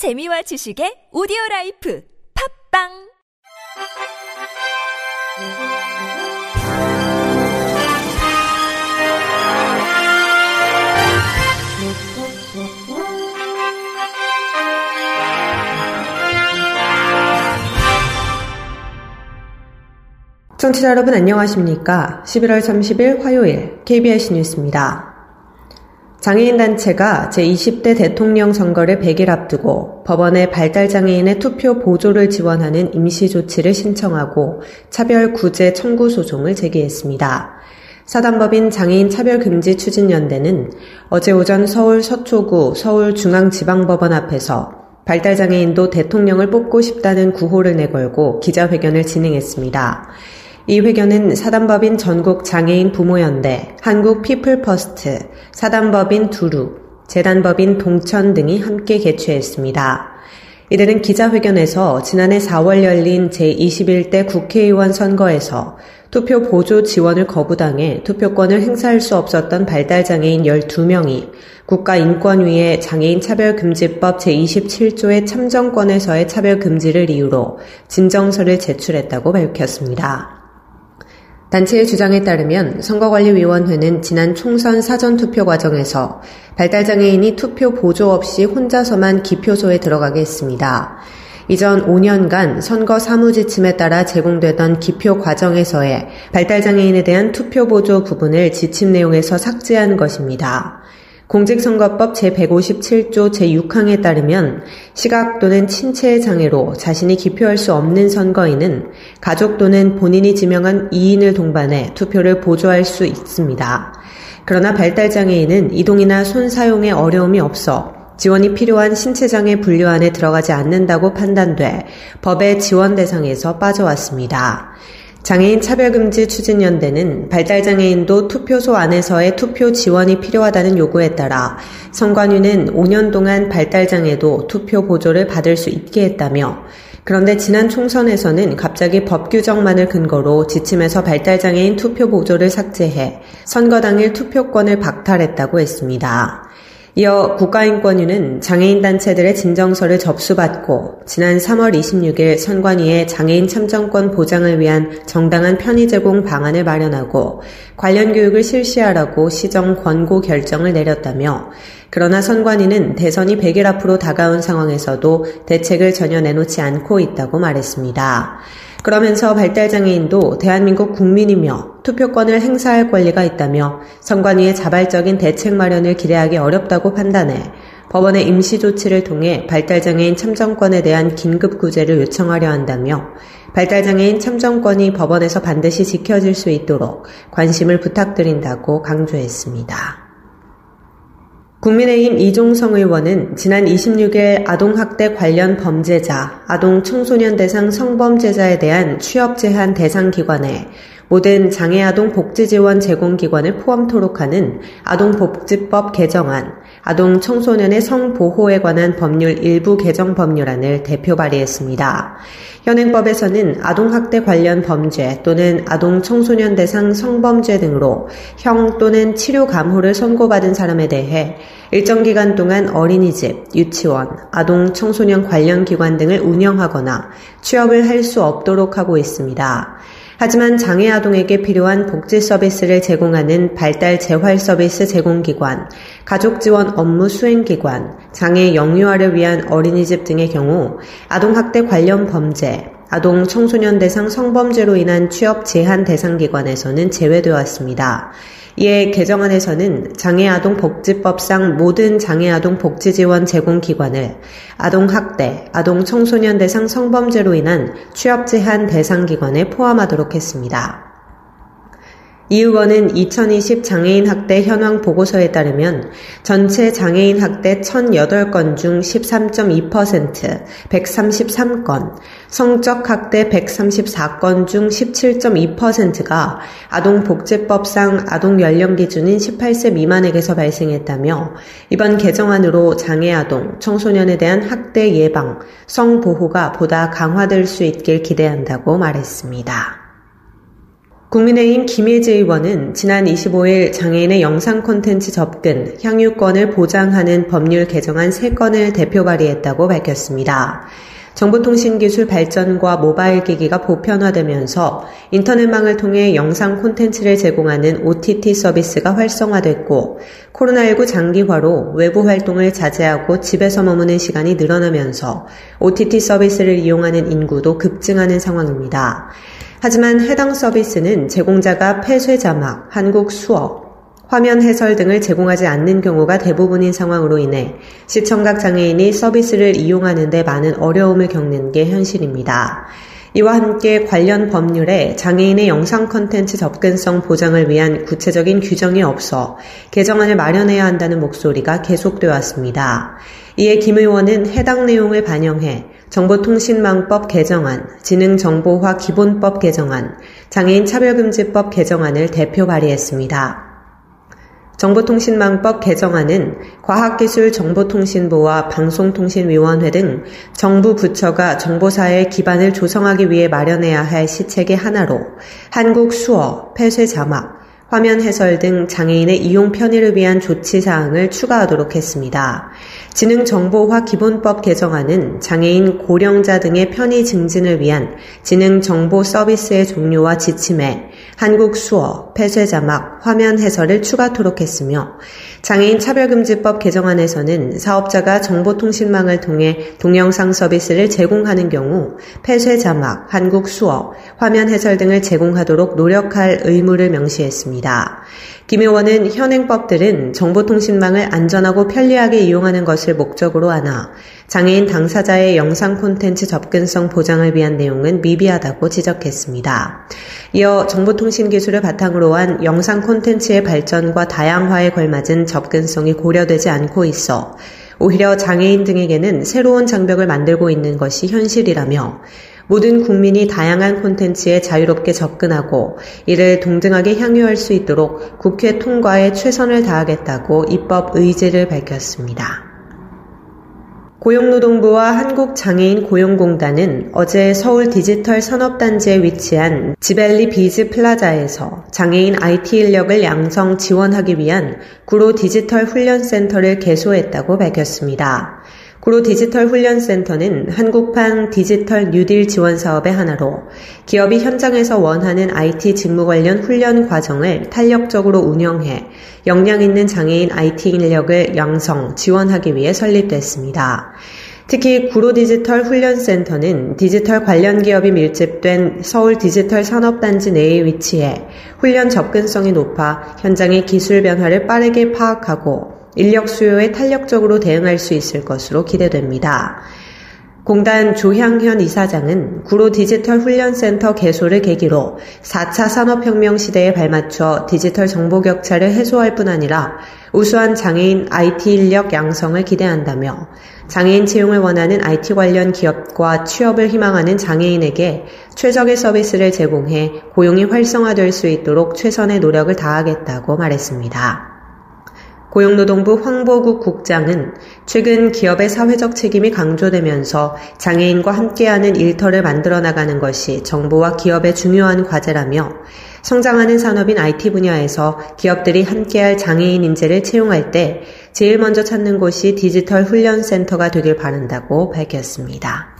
재미와 지식의 오디오 라이프 팝빵 청취자 여러분 안녕하십니까? 11월 30일 화요일 KBS 뉴스입니다. 장애인 단체가 제20대 대통령 선거를 100일 앞두고 법원에 발달장애인의 투표 보조를 지원하는 임시 조치를 신청하고 차별 구제 청구 소송을 제기했습니다. 사단법인 장애인 차별금지 추진연대는 어제 오전 서울 서초구 서울중앙지방법원 앞에서 발달장애인도 대통령을 뽑고 싶다는 구호를 내걸고 기자회견을 진행했습니다. 이 회견은 사단법인 전국 장애인 부모연대, 한국 피플퍼스트, 사단법인 두루, 재단법인 동천 등이 함께 개최했습니다. 이들은 기자회견에서 지난해 4월 열린 제21대 국회의원 선거에서 투표 보조 지원을 거부당해 투표권을 행사할 수 없었던 발달장애인 12명이 국가인권위의 장애인 차별금지법 제27조의 참정권에서의 차별금지를 이유로 진정서를 제출했다고 밝혔습니다. 단체의 주장에 따르면 선거관리위원회는 지난 총선 사전투표 과정에서 발달장애인이 투표 보조 없이 혼자서만 기표소에 들어가게 했습니다. 이전 5년간 선거 사무지침에 따라 제공되던 기표 과정에서의 발달장애인에 대한 투표 보조 부분을 지침 내용에서 삭제한 것입니다. 공직선거법 제157조 제6항에 따르면 시각 또는 신체의 장애로 자신이 기표할 수 없는 선거인은 가족 또는 본인이 지명한 2인을 동반해 투표를 보조할 수 있습니다. 그러나 발달장애인은 이동이나 손 사용에 어려움이 없어 지원이 필요한 신체장애 분류 안에 들어가지 않는다고 판단돼 법의 지원 대상에서 빠져왔습니다. 장애인 차별금지 추진연대는 발달장애인도 투표소 안에서의 투표 지원이 필요하다는 요구에 따라 선관위는 5년 동안 발달장애도 투표 보조를 받을 수 있게 했다며 그런데 지난 총선에서는 갑자기 법 규정만을 근거로 지침에서 발달장애인 투표 보조를 삭제해 선거 당일 투표권을 박탈했다고 했습니다. 이어 국가인권위는 장애인 단체들의 진정서를 접수받고 지난 3월 26일 선관위에 장애인 참정권 보장을 위한 정당한 편의 제공 방안을 마련하고 관련 교육을 실시하라고 시정 권고 결정을 내렸다며 그러나 선관위는 대선이 100일 앞으로 다가온 상황에서도 대책을 전혀 내놓지 않고 있다고 말했습니다. 그러면서 발달장애인도 대한민국 국민이며 투표권을 행사할 권리가 있다며 선관위의 자발적인 대책 마련을 기대하기 어렵다고 판단해 법원의 임시 조치를 통해 발달장애인 참정권에 대한 긴급 구제를 요청하려 한다며 발달장애인 참정권이 법원에서 반드시 지켜질 수 있도록 관심을 부탁드린다고 강조했습니다. 국민의힘 이종성 의원은 지난 26일 아동학대 관련 범죄자, 아동 청소년 대상 성범죄자에 대한 취업 제한 대상 기관에 모든 장애아동 복지지원 제공기관을 포함토록 하는 아동복지법 개정안, 아동 청소년의 성보호에 관한 법률 일부 개정 법률안을 대표 발의했습니다. 현행법에서는 아동학대 관련 범죄 또는 아동 청소년 대상 성범죄 등으로 형 또는 치료 감호를 선고받은 사람에 대해 일정 기간 동안 어린이집, 유치원, 아동 청소년 관련 기관 등을 운영하거나 취업을 할 수 없도록 하고 있습니다. 하지만 장애 아동에게 필요한 복지 서비스를 제공하는 발달 재활 서비스 제공기관, 가족 지원 업무 수행기관, 장애 영유아를 위한 어린이집 등의 경우 아동학대 관련 범죄, 아동 청소년 대상 성범죄로 인한 취업 제한 대상 기관에서는 제외되었습니다. 이에 개정안에서는 장애아동 복지법상 모든 장애아동 복지지원 제공 기관을 아동학대, 아동 청소년 대상 성범죄로 인한 취업 제한 대상 기관에 포함하도록 했습니다. 이 의원은 2020 장애인 학대 현황 보고서에 따르면 전체 장애인 학대 1008건 중 13.2%, 133건, 성적 학대 134건 중 17.2%가 아동복지법상 아동 연령 기준인 18세 미만에게서 발생했다며 이번 개정안으로 장애 아동, 청소년에 대한 학대 예방, 성보호가 보다 강화될 수 있길 기대한다고 말했습니다. 국민의힘 김예지 의원은 지난 25일 장애인의 영상 콘텐츠 접근, 향유권을 보장하는 법률 개정안 3건을 대표 발의했다고 밝혔습니다. 정보통신기술 발전과 모바일 기기가 보편화되면서 인터넷망을 통해 영상 콘텐츠를 제공하는 OTT 서비스가 활성화됐고 코로나19 장기화로 외부 활동을 자제하고 집에서 머무는 시간이 늘어나면서 OTT 서비스를 이용하는 인구도 급증하는 상황입니다. 하지만 해당 서비스는 제공자가 폐쇄 자막, 한국 수어, 화면 해설 등을 제공하지 않는 경우가 대부분인 상황으로 인해 시청각 장애인이 서비스를 이용하는 데 많은 어려움을 겪는 게 현실입니다. 이와 함께 관련 법률에 장애인의 영상 컨텐츠 접근성 보장을 위한 구체적인 규정이 없어 개정안을 마련해야 한다는 목소리가 계속되어 왔습니다. 이에 김 의원은 해당 내용을 반영해 정보통신망법 개정안, 지능정보화 기본법 개정안, 장애인 차별금지법 개정안을 대표 발의했습니다. 정보통신망법 개정안은 과학기술정보통신부와 방송통신위원회 등 정부 부처가 정보사의 기반을 조성하기 위해 마련해야 할 시책의 하나로 한국 수어, 폐쇄 자막, 화면 해설 등 장애인의 이용 편의를 위한 조치 사항을 추가하도록 했습니다. 지능정보화 기본법 개정안은 장애인 고령자 등의 편의 증진을 위한 지능정보 서비스의 종류와 지침에 한국 수어, 폐쇄 자막, 화면 해설을 추가 토록 했으며 장애인 차별금지법 개정안에서는 사업자가 정보통신망을 통해 동영상 서비스를 제공하는 경우 폐쇄 자막, 한국 수어, 화면 해설 등을 제공하도록 노력할 의무를 명시했습니다. 김 의원은 현행법들은 정보통신망을 안전하고 편리하게 이용하는 것을 목적으로 하나 장애인 당사자의 영상 콘텐츠 접근성 보장을 위한 내용은 미비하다고 지적했습니다. 이어 정보 통신 기술을 바탕으로 한 영상 콘텐츠의 발전과 다양화에 걸맞은 접근성이 고려되지 않고 있어 오히려 장애인 등에게는 새로운 장벽을 만들고 있는 것이 현실이라며 모든 국민이 다양한 콘텐츠에 자유롭게 접근하고 이를 동등하게 향유할 수 있도록 국회 통과에 최선을 다하겠다고 입법 의지를 밝혔습니다. 고용노동부와 한국장애인 고용공단은 어제 서울 디지털 산업단지에 위치한 G밸리 비즈 플라자에서 장애인 IT 인력을 양성 지원하기 위한 구로 디지털 훈련센터를 개소했다고 밝혔습니다. 구로 디지털 훈련센터는 한국판 디지털 뉴딜 지원 사업의 하나로 기업이 현장에서 원하는 IT 직무 관련 훈련 과정을 탄력적으로 운영해 역량 있는 장애인 IT 인력을 양성, 지원하기 위해 설립됐습니다. 특히 구로 디지털 훈련센터는 디지털 관련 기업이 밀집된 서울 디지털 산업단지 내에 위치해 훈련 접근성이 높아 현장의 기술 변화를 빠르게 파악하고 인력 수요에 탄력적으로 대응할 수 있을 것으로 기대됩니다. 공단 조향현 이사장은 구로 디지털 훈련센터 개소를 계기로 4차 산업혁명 시대에 발맞춰 디지털 정보 격차를 해소할 뿐 아니라 우수한 장애인 IT 인력 양성을 기대한다며 장애인 채용을 원하는 IT 관련 기업과 취업을 희망하는 장애인에게 최적의 서비스를 제공해 고용이 활성화될 수 있도록 최선의 노력을 다하겠다고 말했습니다. 고용노동부 황보국 국장은 최근 기업의 사회적 책임이 강조되면서 장애인과 함께하는 일터를 만들어 나가는 것이 정부와 기업의 중요한 과제라며 성장하는 산업인 IT 분야에서 기업들이 함께할 장애인 인재를 채용할 때 제일 먼저 찾는 곳이 디지털 훈련센터가 되길 바란다고 밝혔습니다.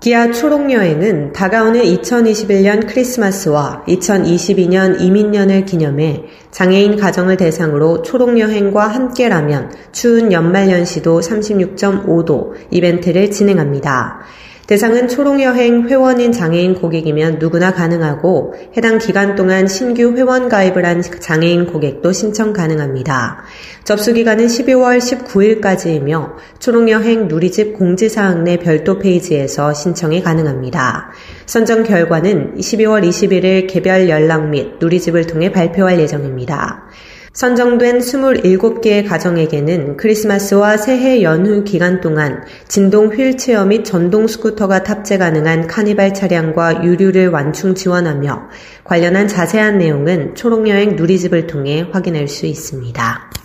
기아 초록여행은 다가오는 2021년 크리스마스와 2022년 이민년을 기념해 장애인 가정을 대상으로 초록여행과 함께라면 추운 연말연시도 36.5도 이벤트를 진행합니다. 대상은 초록여행 회원인 장애인 고객이면 누구나 가능하고 해당 기간 동안 신규 회원 가입을 한 장애인 고객도 신청 가능합니다. 접수 기간은 12월 19일까지이며 초록여행 누리집 공지사항 내 별도 페이지에서 신청이 가능합니다. 선정 결과는 12월 21일 개별 연락 및 누리집을 통해 발표할 예정입니다. 선정된 27개의 가정에게는 크리스마스와 새해 연휴 기간 동안 진동 휠체어 및 전동 스쿠터가 탑재 가능한 카니발 차량과 유류를 완충 지원하며 관련한 자세한 내용은 초록여행 누리집을 통해 확인할 수 있습니다.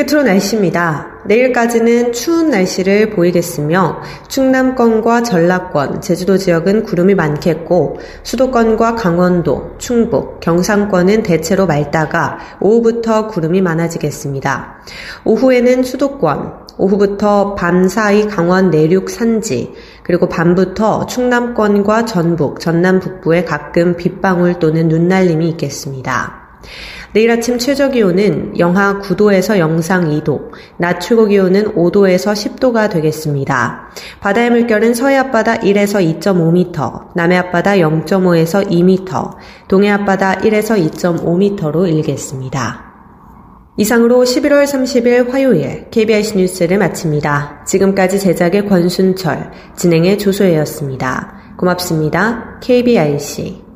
끝으로 날씨입니다. 내일까지는 추운 날씨를 보이겠으며 충남권과 전라권, 제주도 지역은 구름이 많겠고 수도권과 강원도, 충북, 경상권은 대체로 맑다가 오후부터 구름이 많아지겠습니다. 오후에는 수도권, 오후부터 밤 사이 강원 내륙 산지, 그리고 밤부터 충남권과 전북, 전남 북부에 가끔 빗방울 또는 눈날림이 있겠습니다. 내일 아침 최저 기온은 영하 9도에서 영상 2도, 낮 최고 기온은 5도에서 10도가 되겠습니다. 바다의 물결은 서해 앞바다 1에서 2.5m, 남해 앞바다 0.5에서 2m, 동해 앞바다 1에서 2.5m로 일겠습니다. 이상으로 11월 30일 화요일 KBIC 뉴스를 마칩니다. 지금까지 제작의 권순철, 진행의 조소혜였습니다. 고맙습니다. KBIC